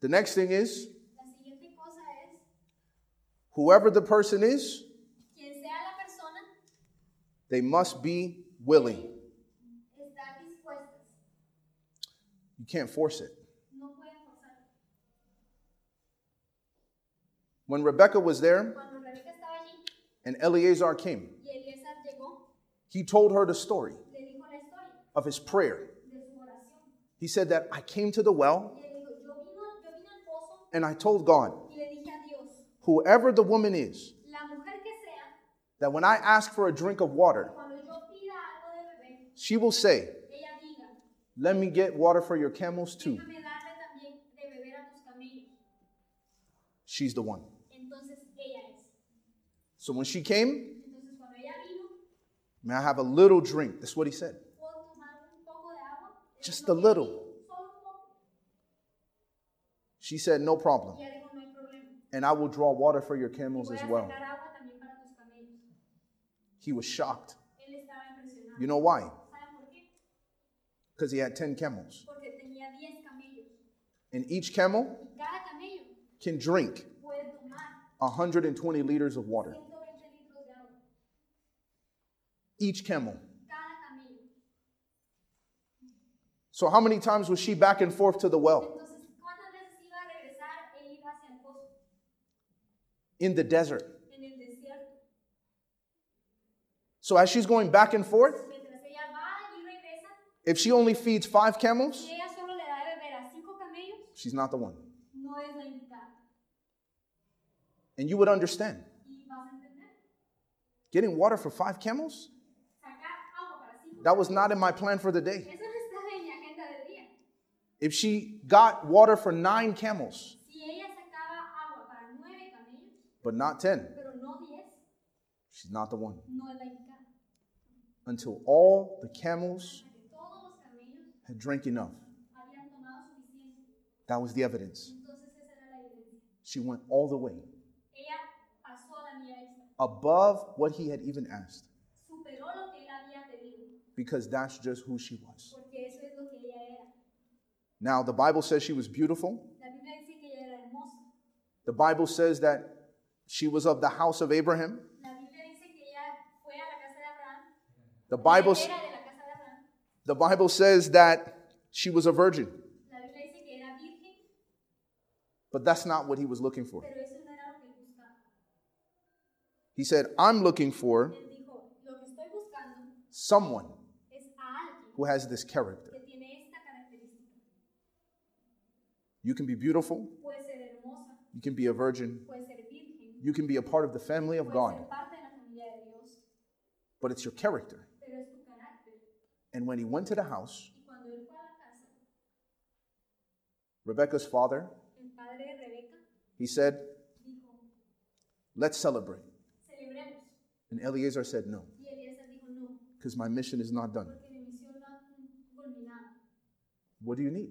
The next thing is La siguiente cosa es, whoever the person is, quien sea la persona, they must be willing. You can't force it. When Rebecca was there and Eleazar came, he told her the story of his prayer. He said that I came to the well And I told God, whoever the woman is, that when I ask for a drink of water, she will say, Let me get water for your camels too. déjame darle también de beber a tus camellos. She's the one. Entonces ella es. So when she came, Entonces cuando ella vino, may I have a little drink? That's what he said. ¿puedo tomar un poco de agua? Ella Just a little. Solo un poco. She said, No problem. Y ella dijo, no hay problema. And I will draw water for your camels as well. sacar agua también para tus camellos. He was shocked. Él estaba impresionado. You know why? ¿Saben por qué? Because he had 10 camels. Porque tenía 10 camellos. And each camel Y cada camello can drink 120 liters of water. 120 litros de agua. Each camel. So, how many times was she back and forth to the well? Entonces, ¿cuántas veces iba a regresar iba hacia el pozo? In the desert. En el desierto. So, as she's going back and forth, if she only feeds five camels, si ella solo le da de beber a cinco camellos, she's not the one. no es la indicada. And you would understand. Y vas a entender. Getting water for five camels? Sacar agua para cinco That was not in my plan for the day. Eso no estaba en mi agenda del día. If she got water for nine camels, Si ella sacaba agua para nueve camellos, but not 10, pero no diez, she's not the one. no es la indicada. Until all the camels had drank enough. That was the evidence. She went all the way, above what he had even asked, because that's just who she was. Now, the Bible says she was beautiful. The Bible says that she was of the house of Abraham. The Bible, Ella era de la casa de Abraham. The Bible says that she was a virgin, La Biblia dice que era virgen, but that's not what he was looking for. pero eso no era lo que él buscaba. He said, I'm looking for Él dijo, lo que estoy buscando someone es a alguien who has this character. que tiene esta característica. You can be beautiful, Puede ser hermosa, you can be a virgin, puede ser virgen, you can be a part of the family of God, ser parte de la familia de Dios, but it's your character. pero es tu carácter. And when he went to the house, Y cuando él fue a la casa, Rebecca's father, el padre de Rebeca he said, Let's celebrate. And Eliezer said, No, Y Eliezer dijo, no, because my mission is not done. porque mi misión no ha culminado. What do you need?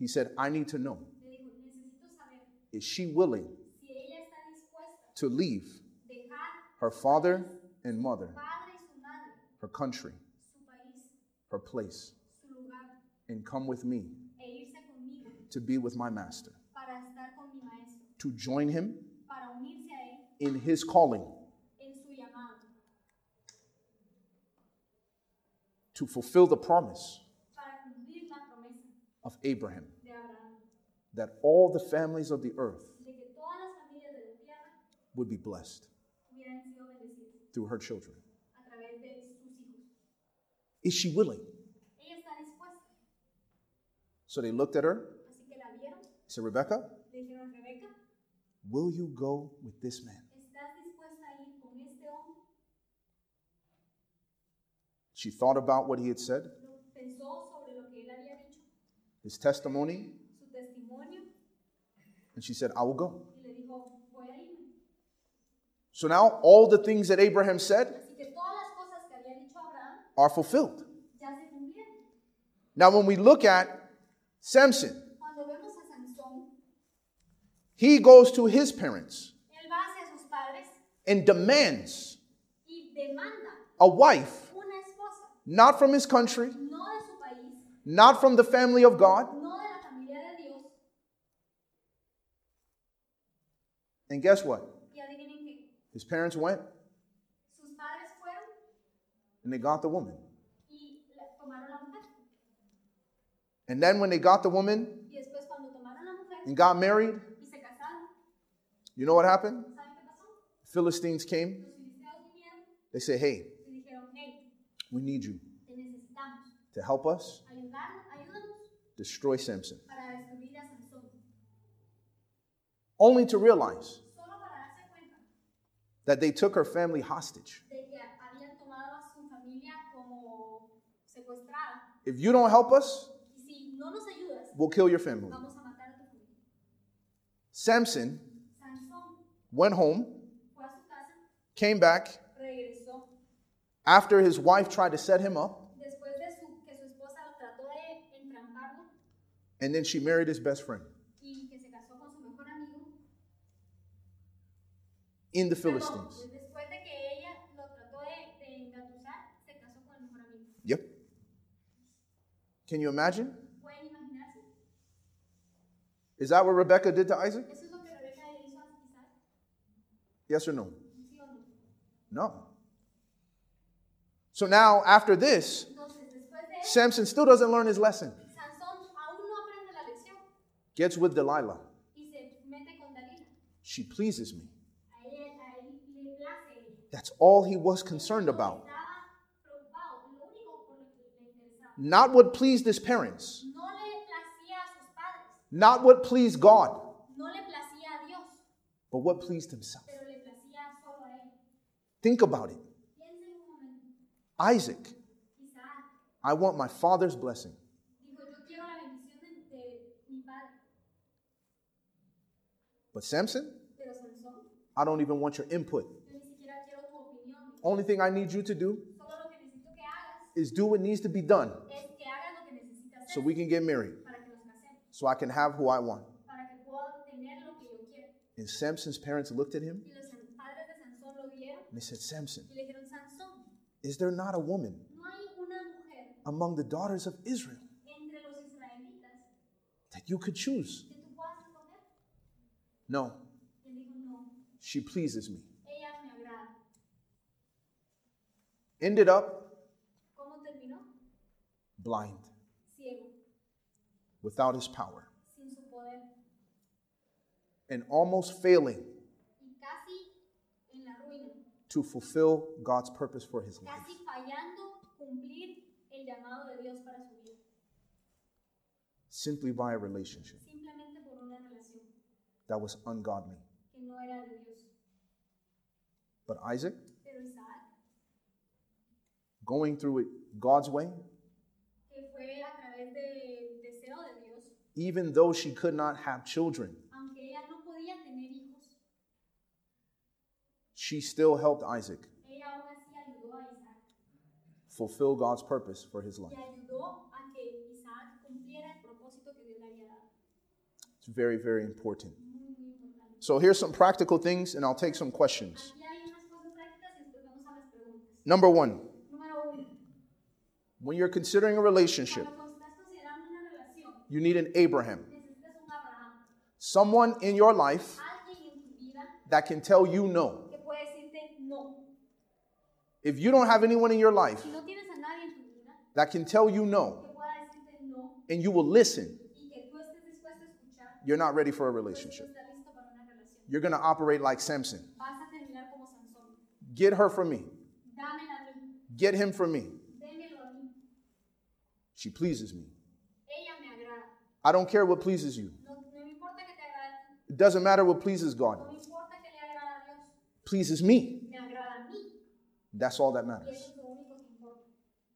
He said, I need to know, Le dijo, necesito saber is she willing si ella está dispuesta to leave her father and mother, her country, her place, and come with me to be with my master, to join him in his calling, to fulfill the promise of Abraham that all the families of the earth would be blessed through her children. a través de sus hijos. Is she willing? Ella está dispuesta. So they looked at her, Así que la vieron, said, Rebecca, le dijeron, Rebeca, will you go with this man? ¿estás dispuesta a ir con este hombre? She thought about what he had said, Lo- Pensó sobre lo que él había dicho, his testimony, and she said, I will go. y le dijo, voy a irme. So now all the things that Abraham said Así que todas las cosas que había dicho Abraham are fulfilled. ya se cumplieron. Now, when we look at Samson, Cuando vemos a Sansón, he goes to his parents él va hacia sus padres and demands a wife, not from his country, no de su país, not from the family of God. no de la familia de Dios. And guess what? Y adivinen qué, His parents went sus padres fueron and they got the woman. y la- tomaron la mujer. And then when they got the woman Y después cuando tomaron la mujer and got married, y se casaron, you know what happened? Philistines came. Los filisteos vinieron They say, hey, y dijeron, hey, we need you to help us destroy Samson. para destruir a Sansón. only to realize solo para darse cuenta that they took her family hostage. de que habían tomado a su familia como secuestrada. If you don't help us, si no nos ayudas, we'll kill your family. vamos a matar a tu familia. Samson went home, fue a su casa, came back regresó. after his wife tried to set him up, Después de su- que su esposa lo trató de entramparlo and then she married his best friend y que se casó con su mejor amigo, in the Philistines. Can you imagine? Is that what Rebecca did to Isaac? ¿Eso es lo que Rebeca le hizo a Isaac? Yes or no? No? So now, after this, Entonces, después de eso, Samson still doesn't learn his lesson. Sansón aún no aprende la lección Gets with Delilah. y se mete con Dalila. She pleases me. A él, a él le place ella. That's all he was concerned about. Not what pleased his parents, No le a sus not what pleased God, no le a Dios, but what pleased himself. pero le solo a él. Think about it. Piensen un momento. Isaac, I want my father's blessing. dijo, yo quiero la bendición de, de mi padre, But Samson, I don't even want your input. yo ni siquiera quiero tu opinión. Only thing I need you to do is do what needs to be done es que hagas lo que necesitas so we can get married, para que nos casemos, so I can have who I want. para que pueda tener lo que yo quiero. And Samson's parents looked at him Y los san- padres de Sansón lo vieron and they said, Samson, y le dijeron, Sansón, is there not a woman no hay una mujer among the daughters of Israel entre los israelitas that you could choose? que tú puedas escoger. No, Y él dijo, no, she pleases me. ella me agrada. Ended up. Blind, without his power, sin su poder and almost failing y casi en la ruina, to fulfill God's purpose for his life. casi fallando cumplir el llamado de Dios para su vida, Simply by a relationship simplemente por una relación that was ungodly. que no era de Dios. But Isaac, going through it God's way, que fue a través del deseo de Dios, even though she could not have children, ella no podía tener hijos, she still helped Isaac ella aún así ayudó a Isaac fulfill God's purpose for his life. y ayudó a que Isaac cumpliera el propósito que Dios le había dado. It's very, very important. So here's some practical things, and I'll take some questions. Aquí hay unas cosas prácticas y después vamos a las preguntas. Number one, when you're considering a relationship, cuando estás considerando una relación, you need an Abraham, necesitas un Abraham, someone in your life alguien en tu vida that can tell you no. que puede decirte no. If you don't have anyone in your life Si no tienes a nadie en tu vida that can tell you no que pueda decirte no and you will listen, y que tú estés dispuesto a escuchar, you're not ready for a relationship. estás listo para una relación. You're going to operate like Samson. Vas a terminar como Sansón. Get her for me, Dámela a mí, get him for me. démelo a mí. She pleases me. Ella me agrada. I don't care what pleases you. No, no me importa que te agrade, It doesn't matter what pleases God. no me importa que le agrada a Dios, Pleases me. me agrada a mí. That's all that matters. eso es lo único que importa.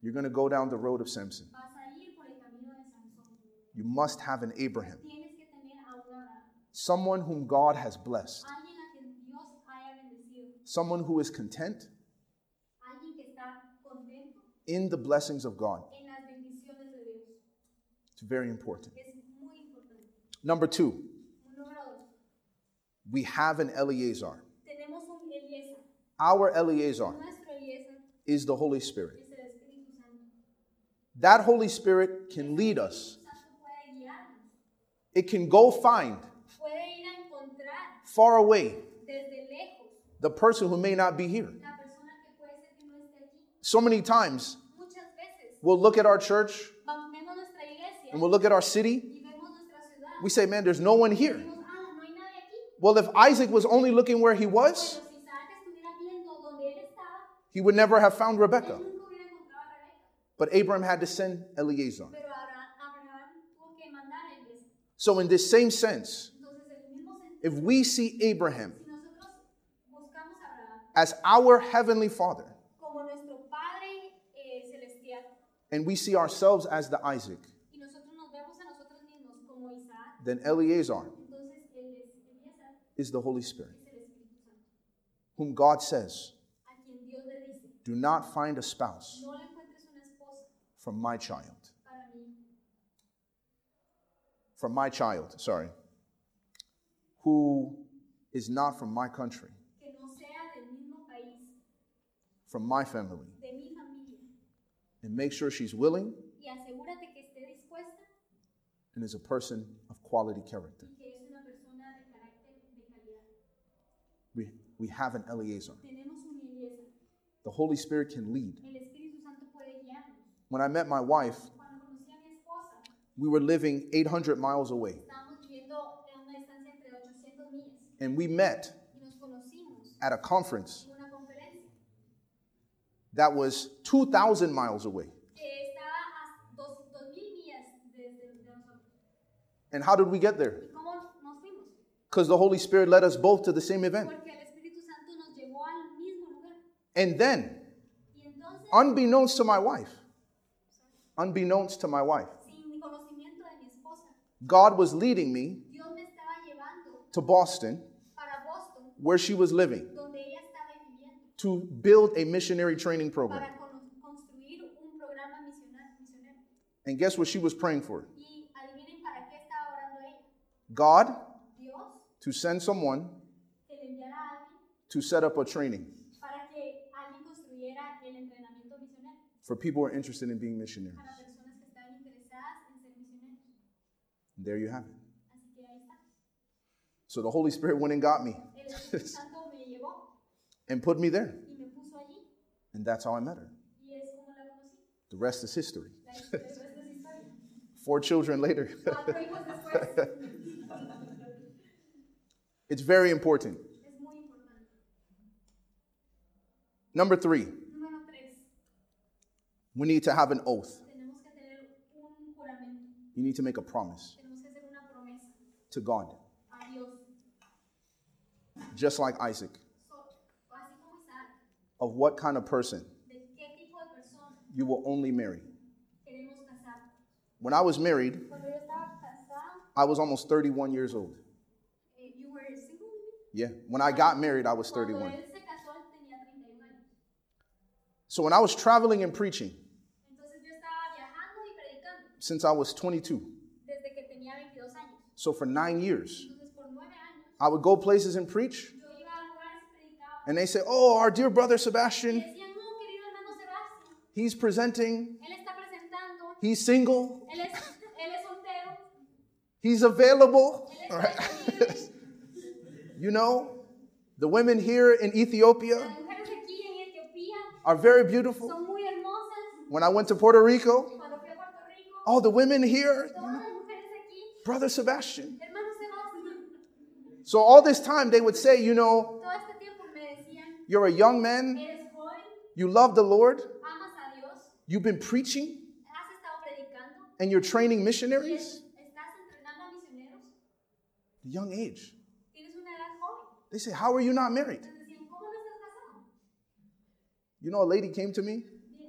You're going to go down the road of Samson. Vas a ir por el camino de Sansón. You must have an Abraham, Tienes que tener a un Abraham. someone whom God has blessed, Alguien a quien Dios haya bendecido. someone who is content Alguien que está contento in the blessings of God. en las bendiciones de Dios. It's very important. Es muy importante. Number two, we have an Eleazar. Eliezer. Our Eleazar Eliezer is the Holy Spirit. es el Espíritu Santo. That Holy Spirit can lead us, Espíritu Santo puede guiarnos. it can go find Puede ir a encontrar far away the person who may not be here. la persona que puede ser que no esté aquí. So many times we'll look at our church vamos- vemos nuestra iglesia and we'll look at our city. We say, man, there's no one here. ah, no hay nadie aquí. Well, if Isaac was only looking where he was, Pero si Isaac estuviera viendo donde él estaba, he would never have found él Rebecca. nunca hubiera encontrado a Rebeca. But Abraham had to send Eleazar. Pero Abra- Abraham tuvo que mandar a Eliezer. So, in this same sense, Entonces, en el mismo sentido, if we see Abraham si nosotros buscamos a Abraham as our heavenly father como nuestro Padre eh, and we see ourselves as the Isaac, y nosotros nos vemos a nosotros mismos como Isaac, then Eleazar entonces él es Eliezer, is the Holy Spirit, es el Espíritu Santo, whom God says, a quien Dios le dice, Do not find a spouse no le encuentres una esposa from my child. From my child, sorry, who is not from my country, que no sea del mismo país, from my family, de mi familia, and make sure she's willing y asegúrate que esté dispuesta and is a person quality character. y que es una persona de carácter de calidad. We, we have an Eleazar. The Holy Spirit can lead. El Espíritu Santo puede guiarnos. When I met my wife, Cuando conocí a mi esposa, we were living 800 miles away, estábamos viviendo en una distancia entre 800 millas and we met y nos conocimos at a conference en una conferencia that was 2,000 miles away. que estaba a dos- 2000 millas desde de nosotros. And how did we get there? ¿Y cómo nos fuimos? Because the Holy Spirit led us both to the same event. Porque el Espíritu Santo nos llevó al mismo lugar. And then, unbeknownst to my wife, unbeknownst to my wife, sin mi conocimiento de mi esposa, God was leading me Dios me estaba llevando to Boston, where she was living, donde ella estaba viviendo, to build a missionary training program. para con- construir un programa misionar- misionero. And guess what she was praying for? God to send someone to set up a training para que el for people who are interested in being missionaries. para personas que están interesadas en ser misioneros. And there you have it. Así que ahí está. So the Holy Spirit went and got me El Espíritu Santo me llevó and put me there. y me puso allí And that's how I met her. y es como la conocí. The rest is history. La historia de esta es historia. Four children later. It's very important. Number three, we need to have an oath. You need to make a promise to God, just like Isaac, of what kind of person you will only marry. When I was married, I was almost 31 years old. eh, you were single maybe? Yeah. When I got married, I was 31. él se casó, él tenía 31 años. So when I was traveling and preaching, Entonces yo estaba viajando y predicando since I was 22, desde que tenía 22 años. so for nine years, Entonces por nueve años I would go places and preach, yo iba a lugares y predicaba. and they say, Oh, our dear brother Sebastien, decían, no, querido hermano Sebastián, he's presenting, él está presentando, he's single, él es, él es soltero, he's available. right. You know, the women here in Ethiopia Las mujeres aquí en Etiopía are very beautiful. son muy hermosas. When I went to Puerto Rico, Cuando fui a Puerto Rico, all the women here, mujeres aquí, brother Sebastien. So all this time they would say, you know, todo este tiempo me decían, you're a young man, you love the Lord, amas a Dios, you've been preaching, has estado predicando and you're training missionaries. es- estás entrenando a misioneros, Young age. They say, How are you not married? Entonces decían, ¿cómo no estás casado? You know, a lady came to me. Y,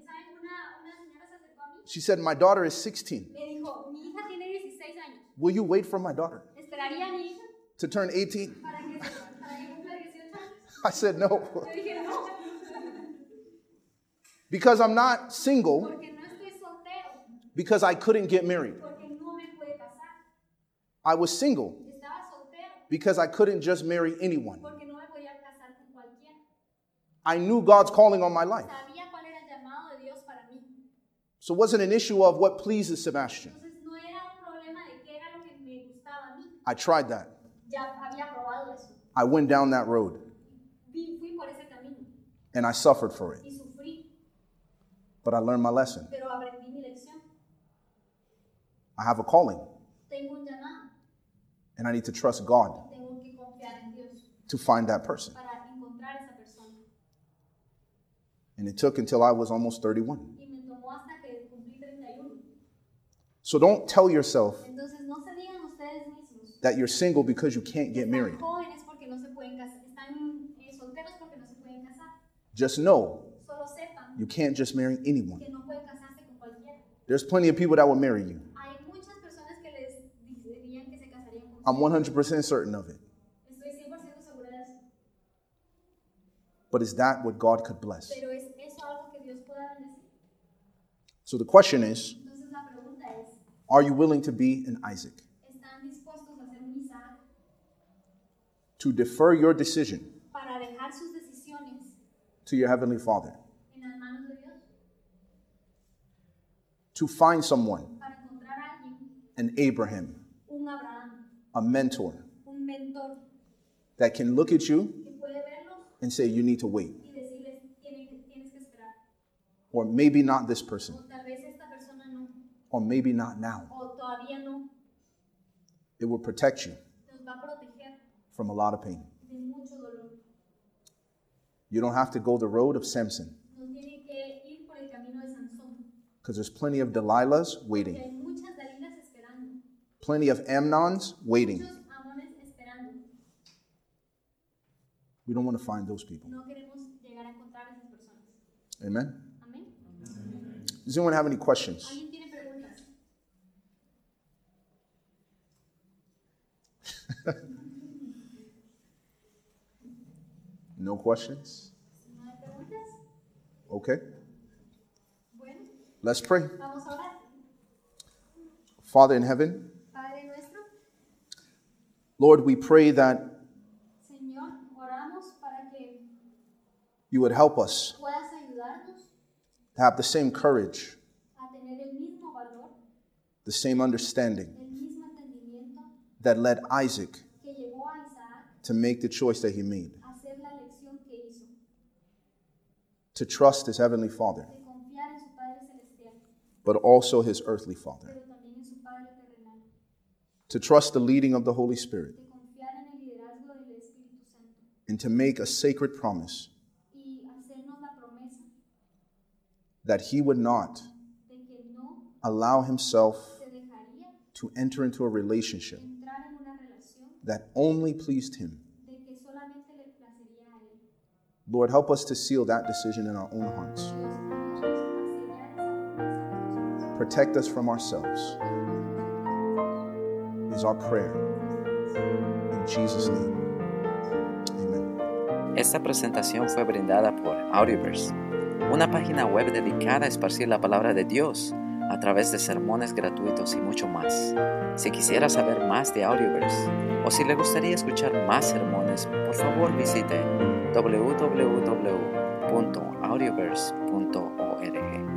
¿Saben? Una, una señora se acercó a mí, She said, My daughter is 16. me dijo, mi hija tiene 16 años, Will you wait for my daughter ¿esperaría a mi hija to turn 18? para que, para que cumpla 18 años? I said, No. Yo dije, no, Because I'm not single, porque no estoy soltero, because I couldn't get married. porque no me pude casar. I was single because I couldn't just marry anyone. porque no me podía casar con cualquiera. I knew God's calling on my life. Sabía cuál era el llamado de Dios para mí. So it wasn't an issue of what pleases Sebastien. Entonces no era un problema de qué era lo que me gustaba a mí. I tried that. Ya había probado eso. I went down that road Vi- fui por ese camino and I suffered for it. But I learned my lesson. pero aprendí mi lección. I have a calling Tengo un llamado, and I need to trust God tengo que confiar en Dios to find that person. para encontrar esa persona. And it took until I was almost 31. Y me tomó hasta que cumplí 31. So don't tell yourself Entonces no se digan ustedes ustedes mismos. that you're single because you can't get married. jóvenes porque no se pueden casar. Están eh, solteros porque no se pueden casar. Just know you can't just marry anyone. que no pueden casarse con cualquiera. There's plenty of people that will marry you. I'm 100% certain of it. Estoy 100% segura de eso. But is that what God could bless? Pero es eso algo que Dios pueda bendecir. So the question is Entonces la pregunta es, are you willing to be an Isaac? ¿están dispuestos a ser un Isaac To defer your decision para dejar sus decisiones to your Heavenly Father? en las manos de Dios? To find someone, Para encontrar a alguien, an Abraham, a mentor, that can look at you que puede verlos and say, you need to wait. y decirles, "Tienen- tienes que esperar. Or maybe not this person. O tal vez esta persona no, Or maybe not now. o todavía no. It will protect you Nos va a proteger from a lot of pain. de mucho dolor. You don't have to go the road of Samson No tienen que ir por el camino de Sansón. because there's plenty of Delilahs waiting, plenty of Amnons waiting. Muchos Amones esperando. We don't want to find those people. No queremos llegar a encontrar a esas personas. Amen. Does anyone have any questions? ¿Alguien tiene preguntas? No questions? ¿No hay preguntas? Okay. Let's pray. vamos a orar. Father in heaven, Lord, we pray that Señor, oramos para que you would help us to have the same courage, a tener el mismo valor, the same understanding el mismo entendimiento that led Isaac que llevó a Isaac to make the choice that he made, a hacer la elección que hizo, to trust his heavenly Father, de confiar en su Padre Celestial, but also his earthly Father, pero también en su Padre terrenal, to trust the leading of the Holy Spirit, de confiar en el liderazgo del Espíritu Santo and to make a sacred promise y hacernos la promesa that he would not de que no allow himself to enter into a relationship entrar en una relación that only pleased him. de que solamente le placería a Él. Lord, help us to seal that decision in our own hearts. Dios, ayúdanos a sellar esa promesa. Protect us from ourselves, is our prayer. In Jesus' name. Esta presentación fue brindada por Audioverse, una página web dedicada a esparcir la palabra de Dios a través de sermones gratuitos y mucho más. Si quisiera saber más de Audioverse o si le gustaría escuchar más sermones, por favor visite www.audioverse.org.